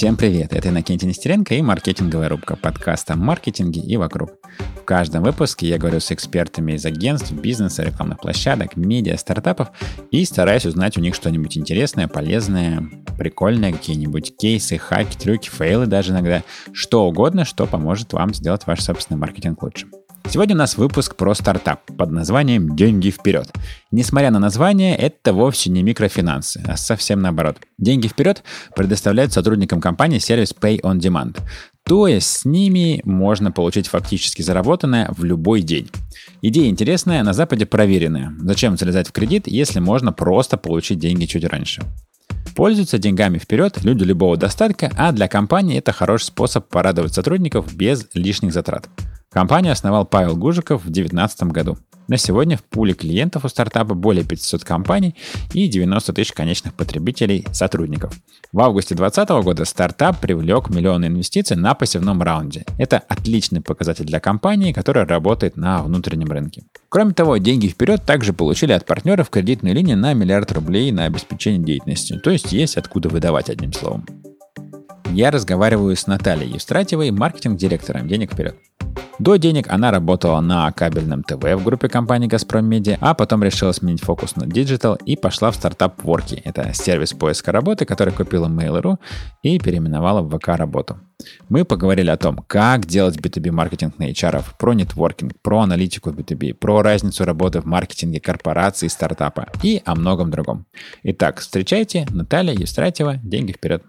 Всем привет, это Иннокентий Нестеренко и маркетинговая рубка подкаста о маркетинге и вокруг. В каждом выпуске я говорю с экспертами из агентств, бизнеса, рекламных площадок, медиа, стартапов и стараюсь узнать у них что-нибудь интересное, полезное, прикольное, какие-нибудь кейсы, хаки, трюки, фейлы даже иногда, что угодно, что поможет вам сделать ваш собственный маркетинг лучше. Сегодня у нас выпуск про стартап под названием «Деньги вперед». Несмотря на название, это вовсе не микрофинансы, а совсем наоборот. «Деньги вперед» предоставляют сотрудникам компании сервис Pay on Demand. То есть с ними можно получить фактически заработанное в любой день. Идея интересная, на Западе проверенная. Зачем залезать в кредит, если можно просто получить деньги чуть раньше? Пользуются деньгами вперед люди любого достатка, а для компании это хороший способ порадовать сотрудников без лишних затрат. Компанию основал Павел Гужиков в 2019 году. На сегодня в пуле клиентов у стартапа более 500 компаний и 90 тысяч конечных потребителей сотрудников. В августе 2020 года стартап привлек миллионы инвестиций на посевном раунде. Это отличный показатель для компании, которая работает на внутреннем рынке. Кроме того, деньги вперед также получили от партнеров кредитную линию на миллиард рублей на обеспечение деятельности. То есть есть откуда выдавать одним словом. Я разговариваю с Натальей Евстратьевой, маркетинг-директором «Денег вперед». До денег она работала на кабельном ТВ в группе компании «Газпром Медиа», а потом решила сменить фокус на диджитал и пошла в стартап Worky. Это сервис поиска работы, который купила Mail.ru и переименовала в ВК работу. Мы поговорили о том, как делать B2B маркетинг на HR, про нетворкинг, про аналитику B2B, про разницу работы в маркетинге корпорации и стартапа и о многом другом. Итак, встречайте Наталья Евстратьева. Деньги вперед!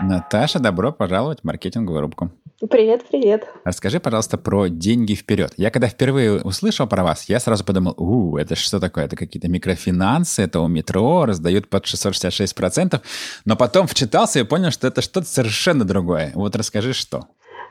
Наташа, добро пожаловать в маркетинговую рубку. Привет, привет. Расскажи, пожалуйста, про деньги вперед. Я когда впервые услышал про вас, я сразу подумал, у, это что такое? Это какие-то микрофинансы, это у метро, раздают под 666%. Но потом вчитался и понял, что это что-то совершенно другое. Вот расскажи, что.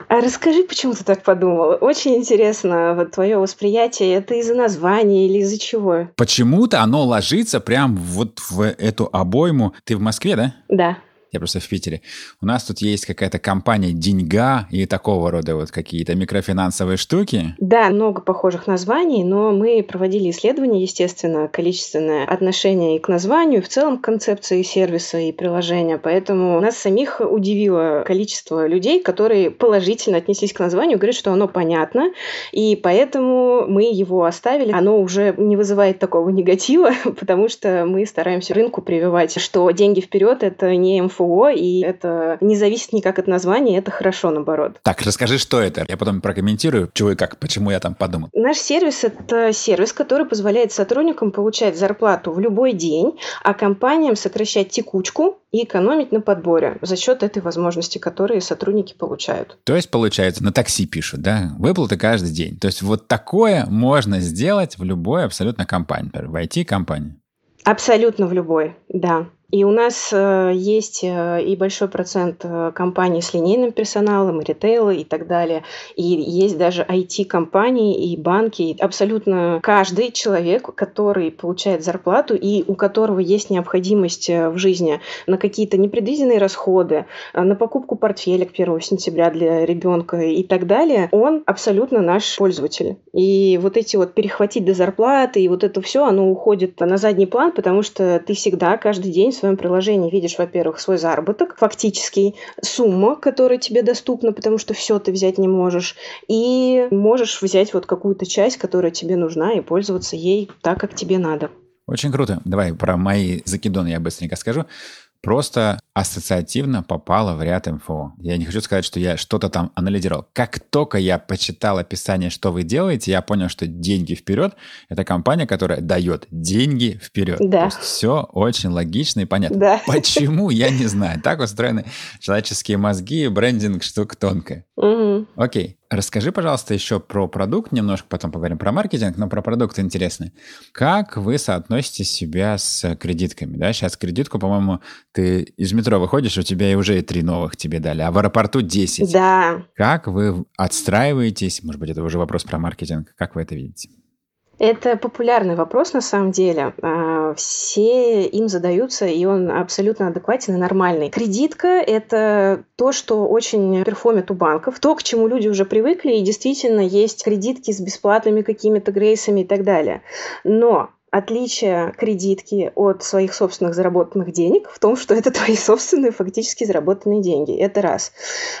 А расскажи, почему ты так подумал? Очень интересно вот твое восприятие. Это из-за названия или из-за чего? Почему-то оно ложится прям вот в эту обойму. Ты в Москве, да? Да я просто в Питере. У нас тут есть какая-то компания «Деньга» и такого рода вот какие-то микрофинансовые штуки. Да, много похожих названий, но мы проводили исследования, естественно, количественное отношение и к названию, и в целом к концепции сервиса и приложения. Поэтому нас самих удивило количество людей, которые положительно отнеслись к названию, говорят, что оно понятно, и поэтому мы его оставили. Оно уже не вызывает такого негатива, потому что мы стараемся рынку прививать, что деньги вперед это не МФ ФО, и это не зависит никак от названия, это хорошо, наоборот. Так, расскажи, что это? Я потом прокомментирую, чего и как, почему я там подумал. Наш сервис – это сервис, который позволяет сотрудникам получать зарплату в любой день, а компаниям сокращать текучку и экономить на подборе за счет этой возможности, которые сотрудники получают. То есть, получается, на такси пишут, да? Выплаты каждый день. То есть, вот такое можно сделать в любой абсолютно компании, в IT-компании. Абсолютно в любой, да. И у нас э, есть э, и большой процент э, компаний с линейным персоналом, и ритейла, и так далее. И есть даже IT-компании и банки. И абсолютно каждый человек, который получает зарплату и у которого есть необходимость в жизни на какие-то непредвиденные расходы, на покупку портфеля к 1 сентября для ребенка и так далее, он абсолютно наш пользователь. И вот эти вот перехватить до зарплаты, и вот это все, оно уходит на задний план, потому что ты всегда, каждый день своем приложении видишь, во-первых, свой заработок, фактический, сумма, которая тебе доступна, потому что все ты взять не можешь, и можешь взять вот какую-то часть, которая тебе нужна, и пользоваться ей так, как тебе надо. Очень круто. Давай про мои закидоны я быстренько скажу просто ассоциативно попала в ряд МФО. Я не хочу сказать, что я что-то там анализировал. Как только я почитал описание, что вы делаете, я понял, что «Деньги вперед» — это компания, которая дает деньги вперед. Да. То есть все очень логично и понятно. Да. Почему, я не знаю. Так устроены человеческие мозги, брендинг штука тонкая. Угу. Окей. Расскажи, пожалуйста, еще про продукт немножко, потом поговорим про маркетинг, но про продукт интересный. Как вы соотносите себя с кредитками? Да? Сейчас кредитку, по-моему, ты из метро выходишь, у тебя и уже три новых тебе дали, а в аэропорту 10. Да. Как вы отстраиваетесь? Может быть, это уже вопрос про маркетинг. Как вы это видите? Это популярный вопрос на самом деле. А, все им задаются, и он абсолютно адекватен и нормальный. Кредитка – это то, что очень перформит у банков, то, к чему люди уже привыкли, и действительно есть кредитки с бесплатными какими-то грейсами и так далее. Но Отличие кредитки от своих собственных заработанных денег в том, что это твои собственные фактически заработанные деньги. Это раз.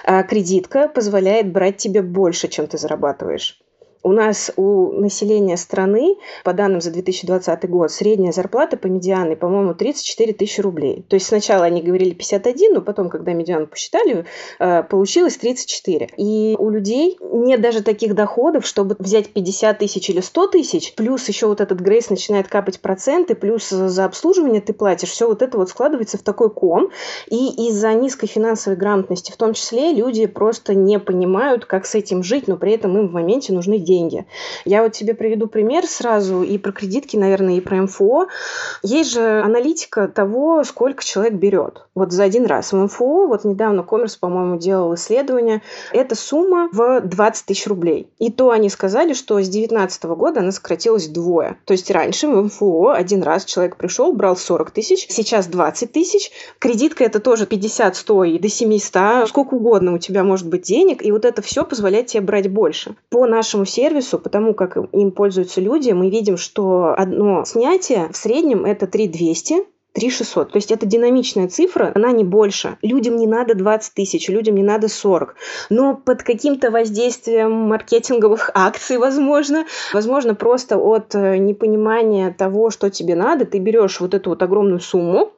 А кредитка позволяет брать тебе больше, чем ты зарабатываешь. У нас у населения страны, по данным за 2020 год, средняя зарплата по медианной, по-моему, 34 тысячи рублей. То есть сначала они говорили 51, но потом, когда медиану посчитали, э, получилось 34. И у людей нет даже таких доходов, чтобы взять 50 тысяч или 100 тысяч, плюс еще вот этот грейс начинает капать проценты, плюс за обслуживание ты платишь. Все вот это вот складывается в такой ком. И из-за низкой финансовой грамотности в том числе люди просто не понимают, как с этим жить, но при этом им в моменте нужны деньги. Я вот тебе приведу пример сразу и про кредитки, наверное, и про МФО. Есть же аналитика того, сколько человек берет. Вот за один раз. В МФО, вот недавно Коммерс, по-моему, делал исследование, эта сумма в 20 тысяч рублей. И то они сказали, что с 2019 года она сократилась вдвое. То есть раньше в МФО один раз человек пришел, брал 40 тысяч, сейчас 20 тысяч. Кредитка это тоже 50, 100 и до 700. Сколько угодно у тебя может быть денег, и вот это все позволяет тебе брать больше. По нашему сервису, потому как им пользуются люди, мы видим, что одно снятие в среднем это 3200, 3600. То есть это динамичная цифра, она не больше. Людям не надо 20 тысяч, людям не надо 40. Но под каким-то воздействием маркетинговых акций, возможно, возможно, просто от э, непонимания того, что тебе надо, ты берешь вот эту вот огромную сумму,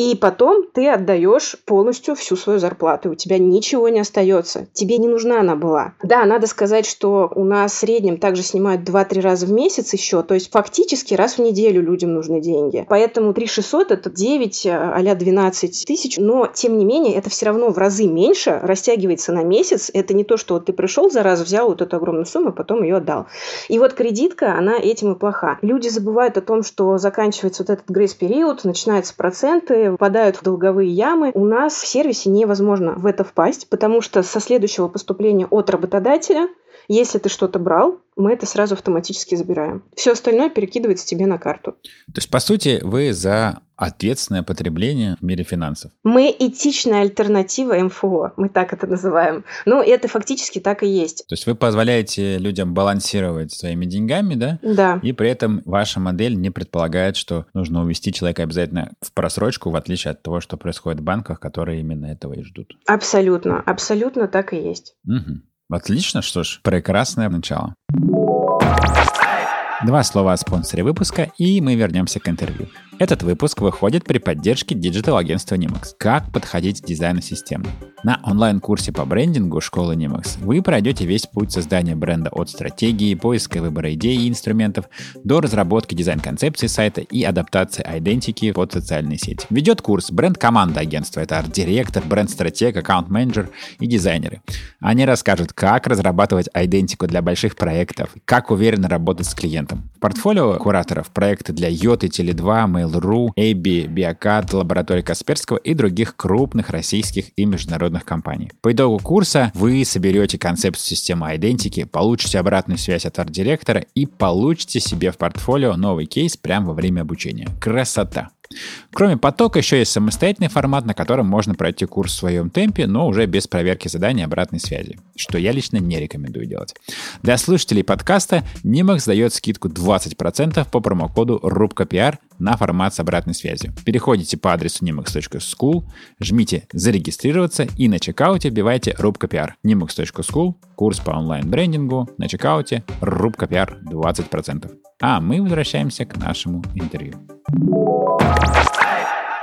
и потом ты отдаешь полностью всю свою зарплату. У тебя ничего не остается. Тебе не нужна она была. Да, надо сказать, что у нас в среднем также снимают 2-3 раза в месяц еще. То есть фактически раз в неделю людям нужны деньги. Поэтому 3 600 это 9 а 12 тысяч. Но, тем не менее, это все равно в разы меньше, растягивается на месяц. Это не то, что вот ты пришел за раз, взял вот эту огромную сумму, потом ее отдал. И вот кредитка, она этим и плоха. Люди забывают о том, что заканчивается вот этот грейс-период, начинаются проценты, выпадают в долговые ямы, у нас в сервисе невозможно в это впасть, потому что со следующего поступления от работодателя если ты что-то брал, мы это сразу автоматически забираем. Все остальное перекидывается тебе на карту. То есть, по сути, вы за ответственное потребление в мире финансов. Мы этичная альтернатива МФО, мы так это называем. Ну, это фактически так и есть. То есть вы позволяете людям балансировать своими деньгами, да? Да. И при этом ваша модель не предполагает, что нужно увести человека обязательно в просрочку, в отличие от того, что происходит в банках, которые именно этого и ждут. Абсолютно, абсолютно так и есть. Угу. Отлично, что ж, прекрасное начало. Два слова о спонсоре выпуска, и мы вернемся к интервью. Этот выпуск выходит при поддержке диджитал-агентства Nimax. Как подходить к дизайну системы? На онлайн-курсе по брендингу школы Nimax вы пройдете весь путь создания бренда от стратегии, поиска и выбора идей и инструментов до разработки дизайн-концепции сайта и адаптации идентики под социальные сети. Ведет курс бренд-команда агентства. Это арт-директор, бренд-стратег, аккаунт-менеджер и дизайнеры. Они расскажут, как разрабатывать идентику для больших проектов, как уверенно работать с клиентом. В портфолио кураторов проекты для Йоты, Теле2, Mail Mail.ru, AB, Биокат, лаборатория Касперского и других крупных российских и международных компаний. По итогу курса вы соберете концепцию системы идентики, получите обратную связь от арт-директора и получите себе в портфолио новый кейс прямо во время обучения. Красота! Кроме потока, еще есть самостоятельный формат, на котором можно пройти курс в своем темпе, но уже без проверки заданий обратной связи, что я лично не рекомендую делать. Для слушателей подкаста Nimax дает скидку 20% по промокоду RUBKPR на формат с обратной связью. Переходите по адресу nimax.school, жмите «Зарегистрироваться» и на чекауте вбивайте рубка PR. nimax.school, курс по онлайн-брендингу, на чекауте рубка PR 20%. А мы возвращаемся к нашему интервью.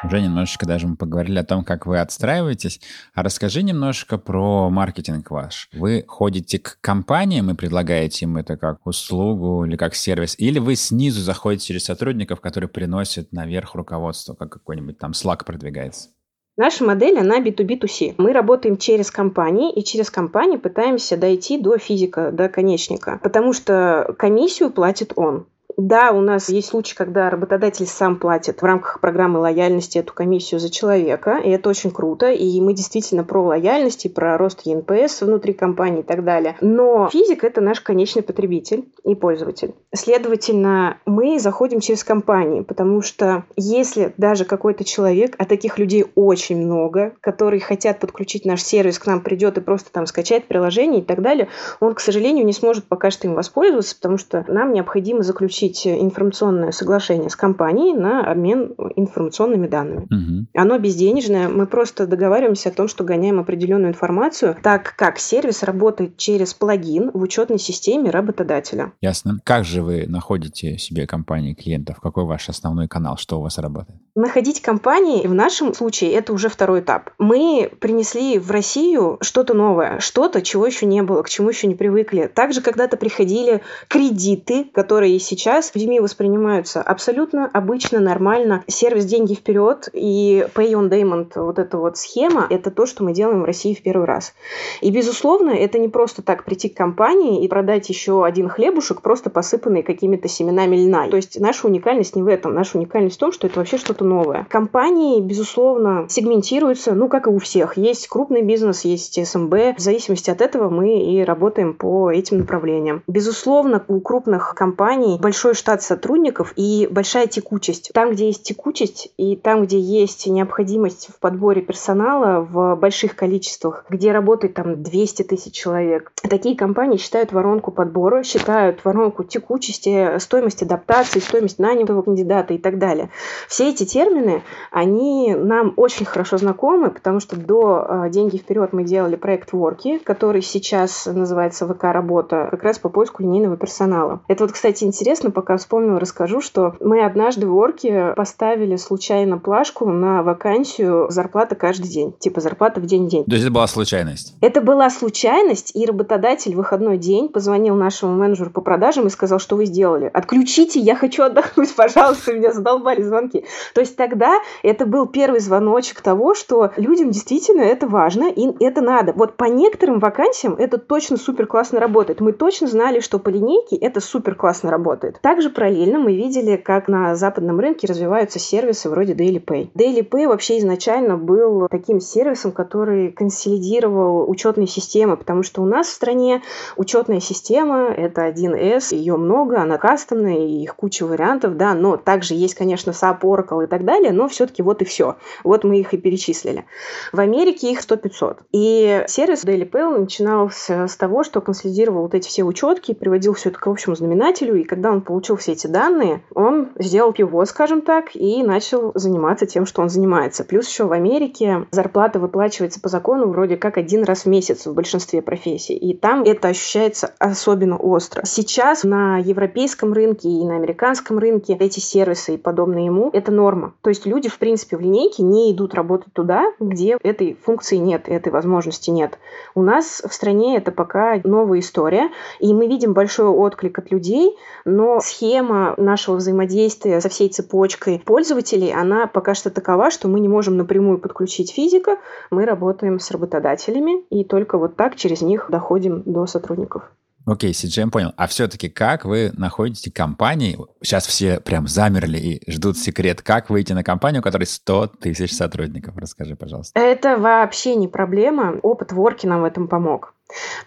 Уже немножечко даже мы поговорили о том, как вы отстраиваетесь. А расскажи немножко про маркетинг ваш. Вы ходите к компаниям и предлагаете им это как услугу или как сервис? Или вы снизу заходите через сотрудников, которые приносят наверх руководство, как какой-нибудь там Slack продвигается? Наша модель, она B2B2C. Мы работаем через компании, и через компании пытаемся дойти до физика, до конечника. Потому что комиссию платит он. Да, у нас есть случаи, когда работодатель сам платит в рамках программы лояльности эту комиссию за человека, и это очень круто, и мы действительно про лояльность и про рост ЕНПС внутри компании и так далее. Но физик — это наш конечный потребитель и пользователь. Следовательно, мы заходим через компании, потому что если даже какой-то человек, а таких людей очень много, которые хотят подключить наш сервис, к нам придет и просто там скачает приложение и так далее, он, к сожалению, не сможет пока что им воспользоваться, потому что нам необходимо заключить заключить информационное соглашение с компанией на обмен информационными данными. Угу. Оно безденежное, мы просто договариваемся о том, что гоняем определенную информацию, так как сервис работает через плагин в учетной системе работодателя. Ясно. Как же вы находите себе компании клиентов? Какой ваш основной канал? Что у вас работает? Находить компании в нашем случае это уже второй этап. Мы принесли в Россию что-то новое, что-то, чего еще не было, к чему еще не привыкли. Также когда-то приходили кредиты, которые сейчас людьми воспринимаются абсолютно обычно, нормально. Сервис «Деньги вперед» и Pay on Demand, вот эта вот схема, это то, что мы делаем в России в первый раз. И, безусловно, это не просто так прийти к компании и продать еще один хлебушек, просто посыпанный какими-то семенами льна. То есть наша уникальность не в этом. Наша уникальность в том, что это вообще что-то новое. Компании, безусловно, сегментируются, ну, как и у всех. Есть крупный бизнес, есть СМБ. В зависимости от этого мы и работаем по этим направлениям. Безусловно, у крупных компаний большой штат сотрудников и большая текучесть. Там, где есть текучесть и там, где есть необходимость в подборе персонала в больших количествах, где работает там 200 тысяч человек, такие компании считают воронку подбора, считают воронку текучести, стоимость адаптации, стоимость нанятого кандидата и так далее. Все эти термины, они нам очень хорошо знакомы, потому что до э, «Деньги вперед» мы делали проект Worky, который сейчас называется ВК-работа, как раз по поиску линейного персонала. Это вот, кстати, интересно, пока вспомнила, расскажу, что мы однажды в Worky поставили случайно плашку на вакансию зарплата каждый день, типа зарплата в день-день. То есть это была случайность? Это была случайность, и работодатель в выходной день позвонил нашему менеджеру по продажам и сказал, что вы сделали. Отключите, я хочу отдохнуть, пожалуйста, меня задолбали звонки. То есть тогда это был первый звоночек того, что людям действительно это важно и это надо. Вот по некоторым вакансиям это точно супер классно работает. Мы точно знали, что по линейке это супер классно работает. Также параллельно мы видели, как на западном рынке развиваются сервисы вроде Daily Pay. Daily Pay вообще изначально был таким сервисом, который консолидировал учетные системы, потому что у нас в стране учетная система — это 1С, ее много, она кастомная, и их куча вариантов, да, но также есть, конечно, SAP, Oracle и так далее, но все-таки вот и все. Вот мы их и перечислили. В Америке их 100-500. И сервис Daily Pay начинался с того, что консолидировал вот эти все учетки, приводил все это к общему знаменателю, и когда он получил все эти данные, он сделал пивот, скажем так, и начал заниматься тем, что он занимается. Плюс еще в Америке зарплата выплачивается по закону вроде как один раз в месяц в большинстве профессий, и там это ощущается особенно остро. Сейчас на европейском рынке и на американском рынке эти сервисы и подобные ему — это норма. То есть люди, в принципе, в линейке не идут работать туда, где этой функции нет, этой возможности нет. У нас в стране это пока новая история, и мы видим большой отклик от людей, но схема нашего взаимодействия со всей цепочкой пользователей, она пока что такова, что мы не можем напрямую подключить физика, мы работаем с работодателями, и только вот так через них доходим до сотрудников. Окей, okay, CGM понял. А все-таки как вы находите компании? Сейчас все прям замерли и ждут секрет. Как выйти на компанию, у которой 100 тысяч сотрудников? Расскажи, пожалуйста. Это вообще не проблема. Опыт Ворки нам в этом помог.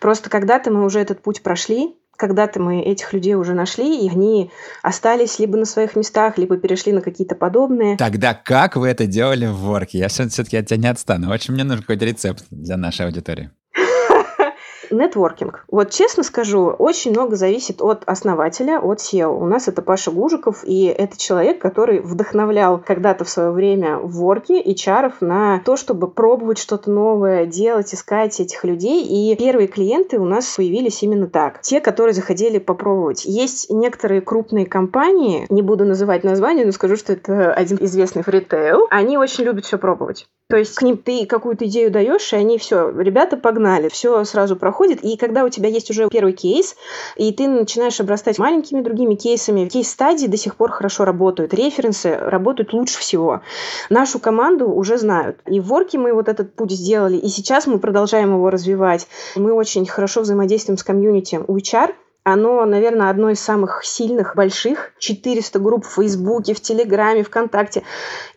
Просто когда-то мы уже этот путь прошли, когда-то мы этих людей уже нашли, и они остались либо на своих местах, либо перешли на какие-то подобные. Тогда как вы это делали в Ворке? Я все-таки от тебя не отстану. Очень мне нужен какой-то рецепт для нашей аудитории нетворкинг. Вот честно скажу, очень много зависит от основателя, от SEO. У нас это Паша Гужиков, и это человек, который вдохновлял когда-то в свое время в ворке и чаров на то, чтобы пробовать что-то новое, делать, искать этих людей. И первые клиенты у нас появились именно так. Те, которые заходили попробовать. Есть некоторые крупные компании, не буду называть название, но скажу, что это один известный фритейл. Они очень любят все пробовать. То есть к ним ты какую-то идею даешь, и они все, ребята, погнали, все сразу проходит. И когда у тебя есть уже первый кейс, и ты начинаешь обрастать маленькими другими кейсами, кейс-стадии до сих пор хорошо работают, референсы работают лучше всего. Нашу команду уже знают. И в Ворке мы вот этот путь сделали, и сейчас мы продолжаем его развивать. Мы очень хорошо взаимодействуем с комьюнити. У HR оно, наверное, одно из самых сильных, больших. 400 групп в Фейсбуке, в Телеграме, ВКонтакте.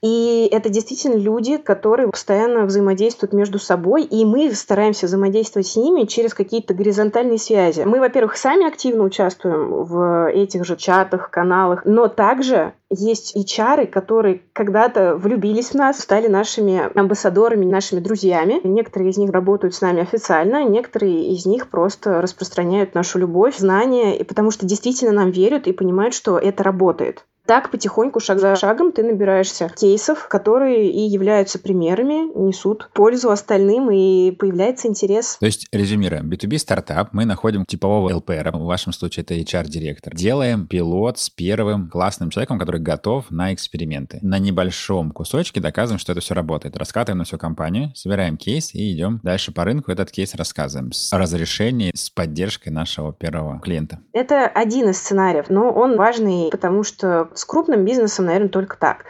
И это действительно люди, которые постоянно взаимодействуют между собой, и мы стараемся взаимодействовать с ними через какие-то горизонтальные связи. Мы, во-первых, сами активно участвуем в этих же чатах, каналах, но также Есть HR, которые когда-то влюбились в нас, стали нашими амбассадорами, нашими друзьями. Некоторые из них работают с нами официально, некоторые из них просто распространяют нашу любовь, знания, и потому что действительно нам верят и понимают, что это работает. Так потихоньку, шаг за шагом, ты набираешься кейсов, которые и являются примерами, несут пользу остальным, и появляется интерес. То есть, резюмируем, B2B стартап, мы находим типового ЛПР, в вашем случае это HR-директор. Делаем пилот с первым классным человеком, который готов на эксперименты. На небольшом кусочке доказываем, что это все работает. Раскатываем на всю компанию, собираем кейс и идем дальше по рынку. Этот кейс рассказываем с разрешением, с поддержкой нашего первого клиента. Это один из сценариев, но он важный, потому что с крупным бизнесом, наверное, только так.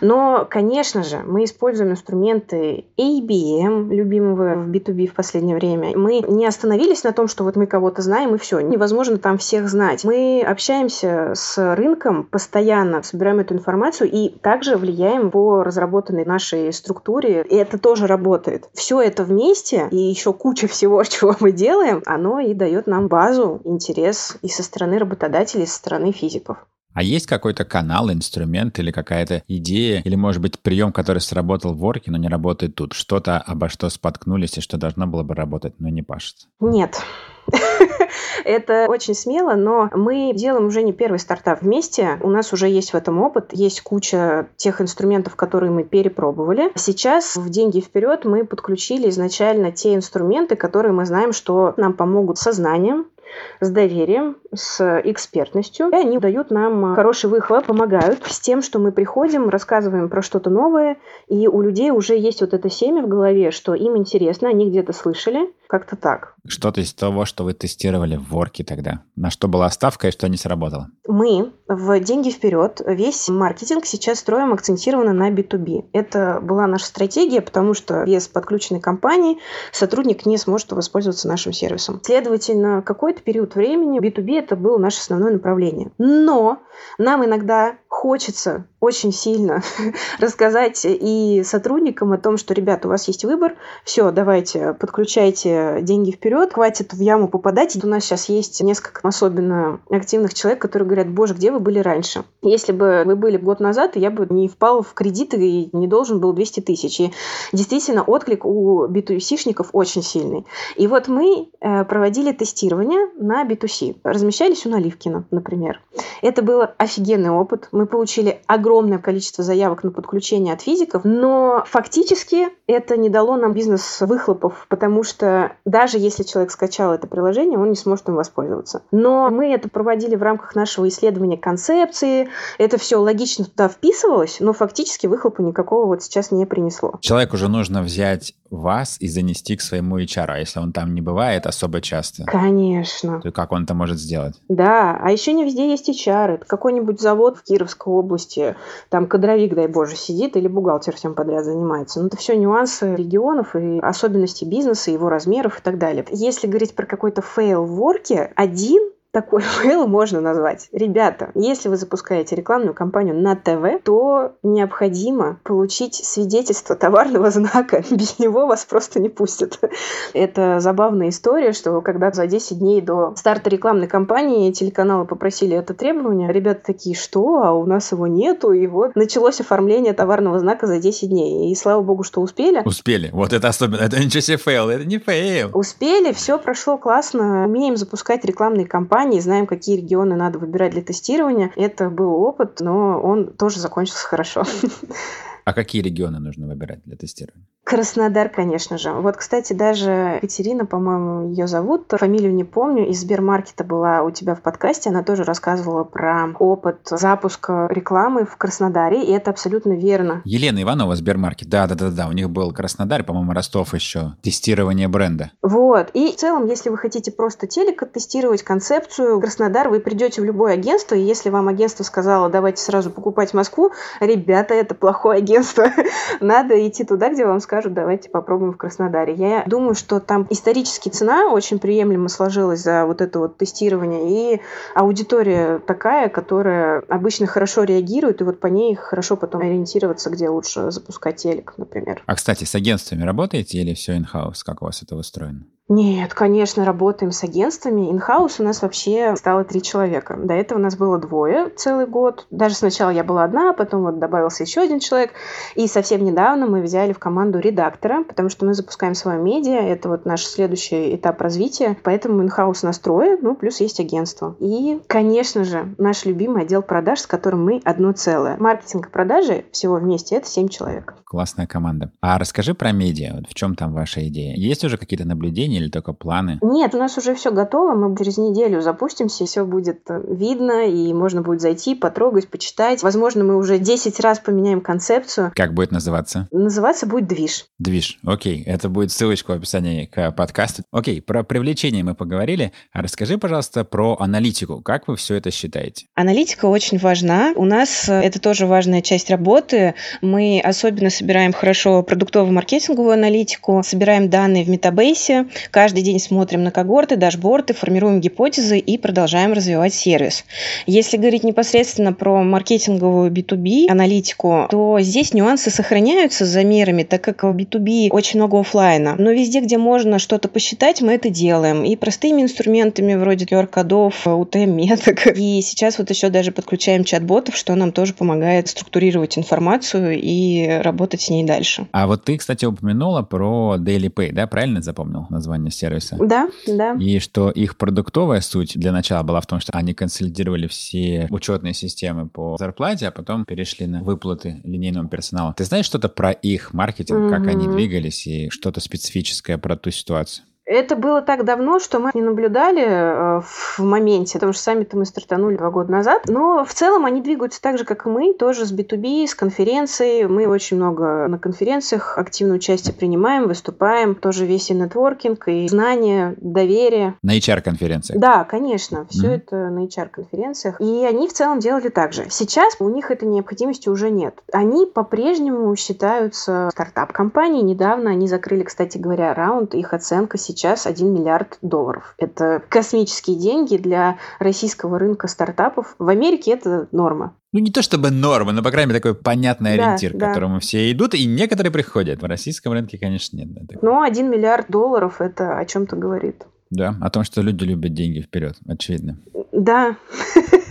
Но, конечно же, мы используем инструменты ABM, любимого в B2B в последнее время. Мы не остановились на том, что вот мы кого-то знаем, и все. Невозможно там всех знать. Мы общаемся с рынком постоянно, собираем эту информацию и также влияем по разработанной нашей структуре. И это тоже работает. Все это вместе и еще куча всего, чего мы делаем, оно и дает нам базу, интерес и со стороны работодателей, и со стороны физиков. А есть какой-то канал, инструмент или какая-то идея, или, может быть, прием, который сработал в Орке, но не работает тут? Что-то, обо что споткнулись и что должно было бы работать, но не пашется? Нет. Это очень смело, но мы делаем уже не первый стартап вместе. У нас уже есть в этом опыт, есть куча тех инструментов, которые мы перепробовали. Сейчас в «Деньги вперед» мы подключили изначально те инструменты, которые мы знаем, что нам помогут со знанием, с доверием, с экспертностью. И они дают нам хороший выхлоп, помогают с тем, что мы приходим, рассказываем про что-то новое, и у людей уже есть вот это семя в голове, что им интересно, они где-то слышали, как-то так. Что-то из того, что вы тестировали в Ворке тогда? На что была ставка и что не сработало? Мы в «Деньги вперед» весь маркетинг сейчас строим акцентированно на B2B. Это была наша стратегия, потому что без подключенной компании сотрудник не сможет воспользоваться нашим сервисом. Следовательно, какой-то период времени B2B это было наше основное направление. Но нам иногда хочется очень сильно рассказать и сотрудникам о том, что, ребята, у вас есть выбор, все, давайте, подключайте деньги вперед, хватит в яму попадать. У нас сейчас есть несколько особенно активных человек, которые говорят, боже, где вы были раньше? Если бы вы были год назад, я бы не впал в кредиты и не должен был 200 тысяч. И действительно, отклик у B2C-шников очень сильный. И вот мы э, проводили тестирование на B2C. Размещались у Наливкина, например. Это был офигенный опыт. Мы получили огромное количество заявок на подключение от физиков, но фактически это не дало нам бизнес-выхлопов, потому что даже если человек скачал это приложение, он не сможет им воспользоваться. Но мы это проводили в рамках нашего исследования концепции, это все логично туда вписывалось, но фактически выхлопа никакого вот сейчас не принесло. Человеку уже нужно взять вас и занести к своему HR, а если он там не бывает особо часто? Конечно. То как он это может сделать? Да, а еще не везде есть HR. Это какой-нибудь завод в Кировской области, там кадровик, дай боже, сидит или бухгалтер всем подряд занимается. Но ну, это все нюансы регионов и особенности бизнеса, его размеров и так далее. Если говорить про какой-то фейл в Worky, один такой фейл можно назвать. Ребята, если вы запускаете рекламную кампанию на ТВ, то необходимо получить свидетельство товарного знака. Без него вас просто не пустят. Это забавная история, что когда за 10 дней до старта рекламной кампании телеканалы попросили это требование, ребята такие, что? А у нас его нету. И вот началось оформление товарного знака за 10 дней. И слава богу, что успели. Успели. Вот это особенно. Это ничего себе фейл. Это не фейл. Успели, все прошло классно. Умеем запускать рекламные кампании компании, знаем, какие регионы надо выбирать для тестирования. Это был опыт, но он тоже закончился хорошо. А какие регионы нужно выбирать для тестирования? Краснодар, конечно же. Вот, кстати, даже Екатерина, по-моему, ее зовут, фамилию не помню, из Сбермаркета была у тебя в подкасте, она тоже рассказывала про опыт запуска рекламы в Краснодаре, и это абсолютно верно. Елена Иванова, Сбермаркет, да-да-да, у них был Краснодар, по-моему, Ростов еще, тестирование бренда. Вот, и в целом, если вы хотите просто телек тестировать концепцию Краснодар, вы придете в любое агентство, и если вам агентство сказало, давайте сразу покупать Москву, ребята, это плохое агентство, агентство. Надо идти туда, где вам скажут, давайте попробуем в Краснодаре. Я думаю, что там исторически цена очень приемлемо сложилась за вот это вот тестирование, и аудитория такая, которая обычно хорошо реагирует, и вот по ней хорошо потом ориентироваться, где лучше запускать телек, например. А, кстати, с агентствами работаете или все in-house? Как у вас это устроено? Нет, конечно, работаем с агентствами. Инхаус у нас вообще стало три человека. До этого у нас было двое целый год. Даже сначала я была одна, потом вот добавился еще один человек. И совсем недавно мы взяли в команду редактора, потому что мы запускаем свое медиа. Это вот наш следующий этап развития. Поэтому инхаус у нас трое, ну, плюс есть агентство. И, конечно же, наш любимый отдел продаж, с которым мы одно целое. Маркетинг и продажи всего вместе это семь человек. Классная команда. А расскажи про медиа. В чем там ваша идея? Есть уже какие-то наблюдения или только планы? Нет, у нас уже все готово. Мы через неделю запустимся, все будет э, видно, и можно будет зайти, потрогать, почитать. Возможно, мы уже 10 раз поменяем концепцию. Как будет называться? Называться будет «Движ». «Движ». Окей, это будет ссылочка в описании к подкасту. Окей, про привлечение мы поговорили. А расскажи, пожалуйста, про аналитику. Как вы все это считаете? Аналитика очень важна. У нас э, это тоже важная часть работы. Мы особенно собираем хорошо продуктово-маркетинговую аналитику, собираем данные в метабейсе, каждый день смотрим на когорты, дашборды, формируем гипотезы и продолжаем развивать сервис. Если говорить непосредственно про маркетинговую B2B аналитику, то здесь нюансы сохраняются с замерами, так как в B2B очень много офлайна. Но везде, где можно что-то посчитать, мы это делаем. И простыми инструментами вроде QR-кодов, UTM-меток. И сейчас вот еще даже подключаем чат-ботов, что нам тоже помогает структурировать информацию и работать с ней дальше. А вот ты, кстати, упомянула про Daily Pay, да? Правильно запомнил название сервиса? Да, да. И что их продуктовая суть для начала была в том, что они консолидировали все учетные системы по зарплате, а потом перешли на выплаты линейного персонала. Ты знаешь что-то про их маркетинг, mm-hmm. как они двигались и что-то специфическое про ту ситуацию? Это было так давно, что мы не наблюдали э, в моменте, потому что сами-то мы стартанули два года назад. Но в целом они двигаются так же, как и мы, тоже с B2B, с конференцией. Мы очень много на конференциях активное участие принимаем, выступаем. Тоже весь и нетворкинг, и знания, доверие. На HR-конференциях? Да, конечно. Все mm-hmm. это на HR-конференциях. И они в целом делали так же. Сейчас у них этой необходимости уже нет. Они по-прежнему считаются стартап-компанией. Недавно они закрыли, кстати говоря, раунд. Их оценка сейчас сейчас 1 миллиард долларов. Это космические деньги для российского рынка стартапов. В Америке это норма. Ну, не то чтобы норма, но, по крайней мере, такой понятный да, ориентир, да. к которому все идут, и некоторые приходят. В российском рынке, конечно, нет. Но 1 миллиард долларов это о чем-то говорит. Да, о том, что люди любят деньги вперед, очевидно. Да.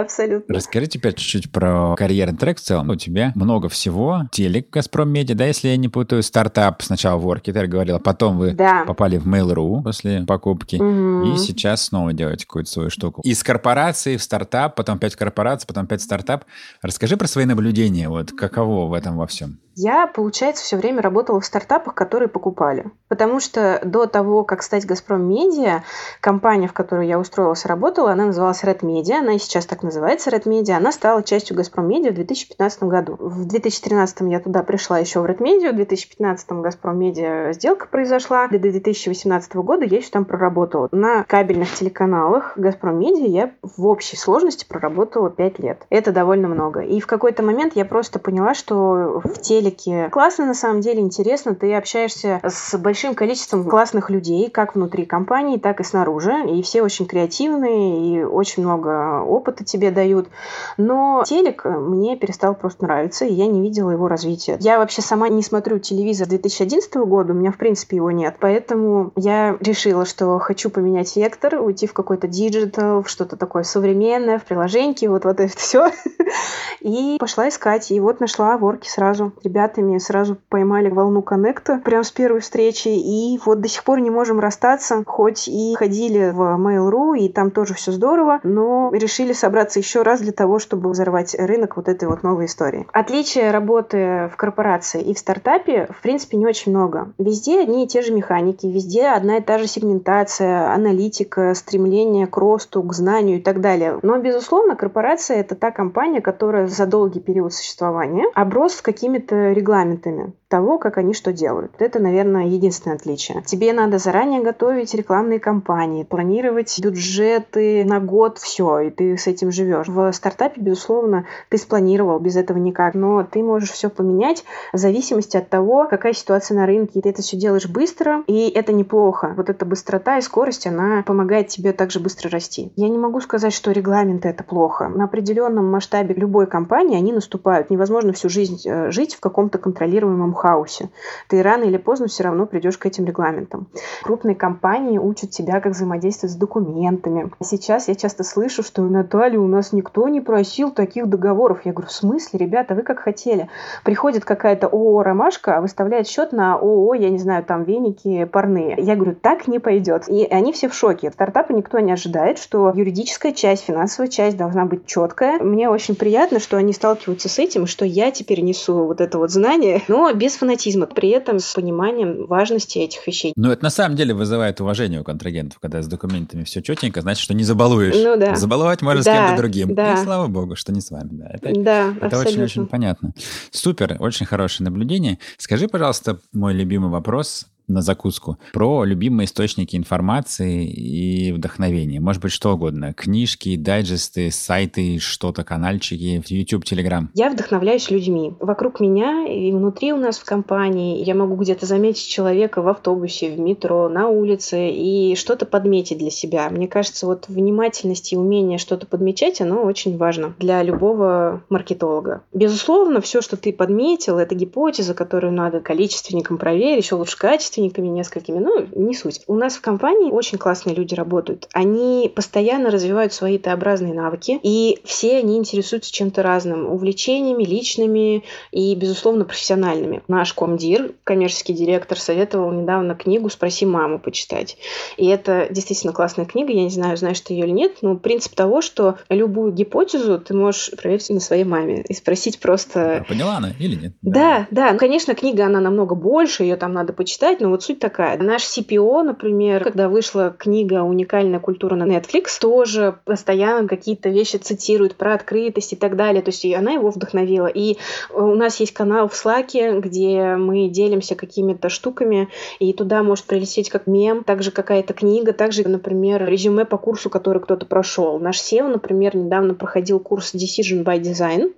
Абсолютно. Расскажи теперь чуть-чуть про карьерный трек в целом. У тебя много всего. Телек Газпром Медиа, да, если я не путаю, стартап сначала в Workiter говорила, потом вы да. попали в Mail.ru после покупки, угу. и сейчас снова делаете какую-то свою штуку. Из корпорации в стартап, потом опять корпорация, потом опять стартап. Расскажи про свои наблюдения, вот каково в этом во всем? Я, получается, все время работала в стартапах, которые покупали. Потому что до того, как стать «Газпром Медиа», компания, в которую я устроилась, работала, она называлась Red Media, она и сейчас так называется Red Media, она стала частью «Газпром Медиа» в 2015 году. В 2013 я туда пришла еще в Red Media, в 2015 «Газпром Медиа» сделка произошла, до 2018 года я еще там проработала. На кабельных телеканалах «Газпром Медиа» я в общей сложности проработала 5 лет. Это довольно много. И в какой-то момент я просто поняла, что в теле телеке. Классно, на самом деле, интересно. Ты общаешься с большим количеством классных людей, как внутри компании, так и снаружи. И все очень креативные, и очень много опыта тебе дают. Но телек мне перестал просто нравиться, и я не видела его развития. Я вообще сама не смотрю телевизор 2011 года, у меня, в принципе, его нет. Поэтому я решила, что хочу поменять вектор, уйти в какой-то диджитал, в что-то такое современное, в приложеньки, вот, вот это все. И пошла искать, и вот нашла Worky сразу. Ребята ребятами сразу поймали волну коннекта прям с первой встречи, и вот до сих пор не можем расстаться, хоть и ходили в Mail.ru, и там тоже все здорово, но решили собраться еще раз для того, чтобы взорвать рынок вот этой вот новой истории. Отличия работы в корпорации и в стартапе, в принципе, не очень много. Везде одни и те же механики, везде одна и та же сегментация, аналитика, стремление к росту, к знанию и так далее. Но, безусловно, корпорация — это та компания, которая за долгий период существования оброс какими-то регламентами того, как они что делают. Это, наверное, единственное отличие. Тебе надо заранее готовить рекламные кампании, планировать бюджеты на год, все, и ты с этим живешь. В стартапе, безусловно, ты спланировал, без этого никак, но ты можешь все поменять в зависимости от того, какая ситуация на рынке. Ты это все делаешь быстро, и это неплохо. Вот эта быстрота и скорость, она помогает тебе также быстро расти. Я не могу сказать, что регламенты это плохо. На определенном масштабе любой компании они наступают. Невозможно всю жизнь э, жить в каком-то контролируемом хаосе. Ты рано или поздно все равно придешь к этим регламентам. Крупные компании учат тебя, как взаимодействовать с документами. Сейчас я часто слышу, что Наталья, у нас никто не просил таких договоров. Я говорю, в смысле, ребята, вы как хотели. Приходит какая-то ООО «Ромашка», выставляет счет на ООО, я не знаю, там веники парные. Я говорю, так не пойдет. И они все в шоке. Стартапы никто не ожидает, что юридическая часть, финансовая часть должна быть четкая. Мне очень приятно, что они сталкиваются с этим, что я теперь несу вот это вот знание, но без фанатизма, при этом с пониманием важности этих вещей. Ну, это на самом деле вызывает уважение у контрагентов, когда с документами все четенько, значит, что не забалуешь. Ну да. Забаловать можно да, с кем-то другим. Да. И слава богу, что не с вами. Да, это, да, это очень-очень понятно. Супер, очень хорошее наблюдение. Скажи, пожалуйста, мой любимый вопрос на закуску про любимые источники информации и вдохновения. Может быть, что угодно. Книжки, дайджесты, сайты, что-то, канальчики, YouTube, Telegram. Я вдохновляюсь людьми. Вокруг меня и внутри у нас в компании я могу где-то заметить человека в автобусе, в метро, на улице и что-то подметить для себя. Мне кажется, вот внимательность и умение что-то подмечать, оно очень важно для любого маркетолога. Безусловно, все, что ты подметил, это гипотеза, которую надо количественником проверить, еще лучше качество родственниками несколькими, ну, не суть. У нас в компании очень классные люди работают. Они постоянно развивают свои Т-образные навыки, и все они интересуются чем-то разным, увлечениями, личными и, безусловно, профессиональными. Наш комдир, коммерческий директор, советовал недавно книгу «Спроси маму» почитать. И это действительно классная книга, я не знаю, знаешь ты ее или нет, но принцип того, что любую гипотезу ты можешь проверить на своей маме и спросить просто... поняла она или нет? Да, да, да. Ну, конечно, книга, она намного больше, ее там надо почитать, но вот суть такая. Наш CPO, например, когда вышла книга «Уникальная культура» на Netflix, тоже постоянно какие-то вещи цитирует про открытость и так далее. То есть она его вдохновила. И у нас есть канал в Slack, где мы делимся какими-то штуками, и туда может прилететь как мем, также какая-то книга, также, например, резюме по курсу, который кто-то прошел. Наш SEO, например, недавно проходил курс Decision by Design.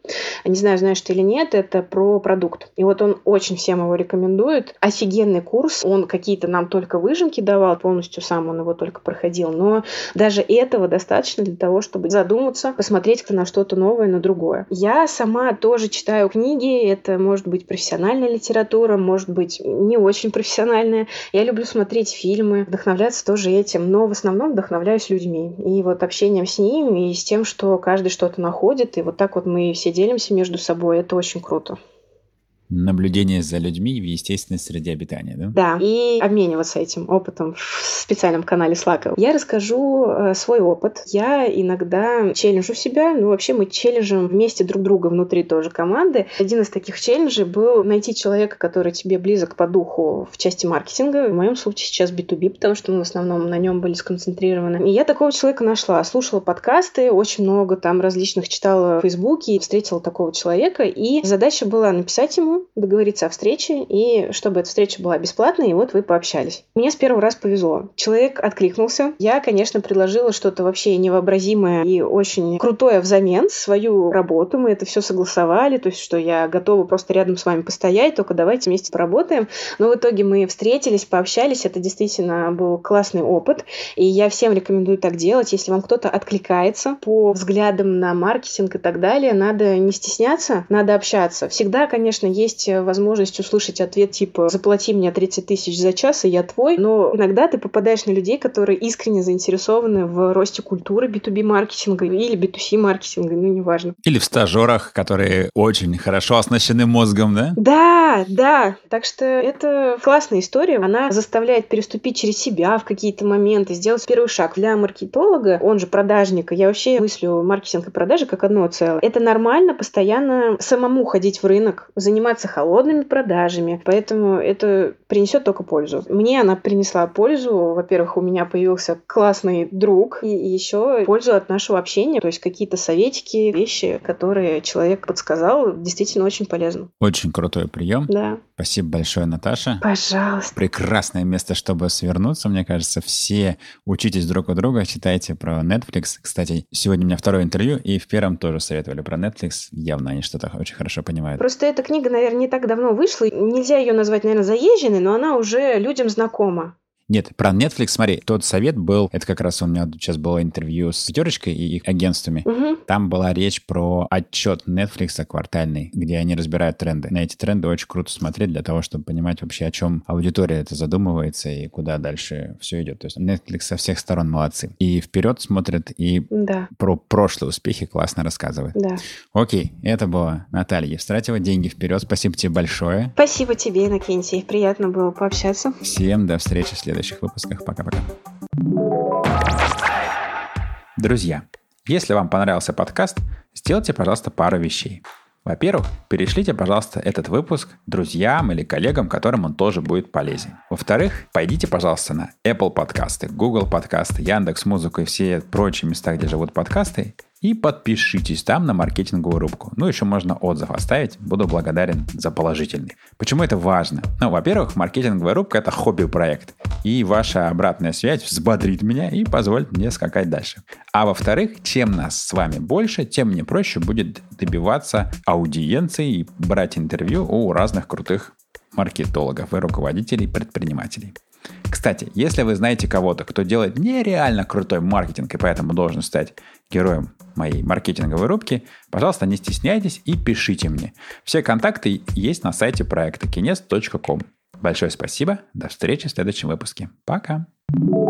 Не знаю, знаешь ты или нет, это про продукт. И вот он очень всем его рекомендует. Офигенный курс, он какие-то нам только выжимки давал, полностью сам он его только проходил, но даже этого достаточно для того, чтобы задуматься, посмотреть на что-то новое, на другое. Я сама тоже читаю книги, это может быть профессиональная литература, может быть не очень профессиональная. Я люблю смотреть фильмы, вдохновляться тоже этим, но в основном вдохновляюсь людьми. И вот общением с ними, и с тем, что каждый что-то находит, и вот так вот мы все делимся между собой, это очень круто наблюдение за людьми в естественной среде обитания, да? Да, и обмениваться этим опытом в специальном канале Slack. Я расскажу э, свой опыт. Я иногда челленджу себя, ну вообще мы челленджим вместе друг друга внутри тоже команды. Один из таких челленджей был найти человека, который тебе близок по духу в части маркетинга. В моем случае сейчас B2B, потому что мы в основном на нем были сконцентрированы. И я такого человека нашла. Слушала подкасты, очень много там различных читала в Фейсбуке, встретила такого человека. И задача была написать ему договориться о встрече, и чтобы эта встреча была бесплатной, и вот вы пообщались. Мне с первого раза повезло. Человек откликнулся. Я, конечно, предложила что-то вообще невообразимое и очень крутое взамен, свою работу. Мы это все согласовали, то есть, что я готова просто рядом с вами постоять, только давайте вместе поработаем. Но в итоге мы встретились, пообщались. Это действительно был классный опыт, и я всем рекомендую так делать. Если вам кто-то откликается по взглядам на маркетинг и так далее, надо не стесняться, надо общаться. Всегда, конечно, есть есть возможность услышать ответ типа «заплати мне 30 тысяч за час, и я твой», но иногда ты попадаешь на людей, которые искренне заинтересованы в росте культуры B2B-маркетинга или B2C-маркетинга, ну, неважно. Или в стажерах, которые очень хорошо оснащены мозгом, да? Да, да. Так что это классная история. Она заставляет переступить через себя в какие-то моменты, сделать первый шаг. Для маркетолога, он же продажника, я вообще мыслю маркетинг и продажи как одно целое. Это нормально постоянно самому ходить в рынок, заниматься заниматься холодными продажами, поэтому это принесет только пользу. Мне она принесла пользу. Во-первых, у меня появился классный друг, и еще пользу от нашего общения, то есть какие-то советики, вещи, которые человек подсказал, действительно очень полезно. Очень крутой прием. Да. Спасибо большое, Наташа. Пожалуйста. Прекрасное место, чтобы свернуться, мне кажется. Все учитесь друг у друга, читайте про Netflix. Кстати, сегодня у меня второе интервью, и в первом тоже советовали про Netflix. Явно они что-то очень хорошо понимают. Просто эта книга, наверное, не так давно вышла. Нельзя ее назвать, наверное, заезженной, но она уже людям знакома. Нет, про Netflix, смотри, тот совет был, это как раз у меня сейчас было интервью с пятерочкой и их агентствами. Угу. Там была речь про отчет Netflix квартальный, где они разбирают тренды. На эти тренды очень круто смотреть для того, чтобы понимать вообще, о чем аудитория это задумывается и куда дальше все идет. То есть Netflix со всех сторон молодцы. И вперед смотрят, и да. про прошлые успехи классно рассказывают. Да. Окей, это было Наталья Евстратева. Деньги вперед. Спасибо тебе большое. Спасибо тебе, Иннокентий. Приятно было пообщаться. Всем до встречи в следующих выпусках. Пока-пока. Друзья, если вам понравился подкаст, сделайте, пожалуйста, пару вещей. Во-первых, перешлите, пожалуйста, этот выпуск друзьям или коллегам, которым он тоже будет полезен. Во-вторых, пойдите, пожалуйста, на Apple подкасты, Google подкасты, Яндекс Музыку и все прочие места, где живут подкасты, и подпишитесь там на маркетинговую рубку. Ну, еще можно отзыв оставить. Буду благодарен за положительный. Почему это важно? Ну, во-первых, маркетинговая рубка – это хобби-проект. И ваша обратная связь взбодрит меня и позволит мне скакать дальше. А во-вторых, чем нас с вами больше, тем мне проще будет добиваться аудиенции и брать интервью у разных крутых маркетологов и руководителей предпринимателей. Кстати, если вы знаете кого-то, кто делает нереально крутой маркетинг и поэтому должен стать героем моей маркетинговой рубки, пожалуйста, не стесняйтесь и пишите мне. Все контакты есть на сайте проекта kines.com. Большое спасибо. До встречи в следующем выпуске. Пока. thank you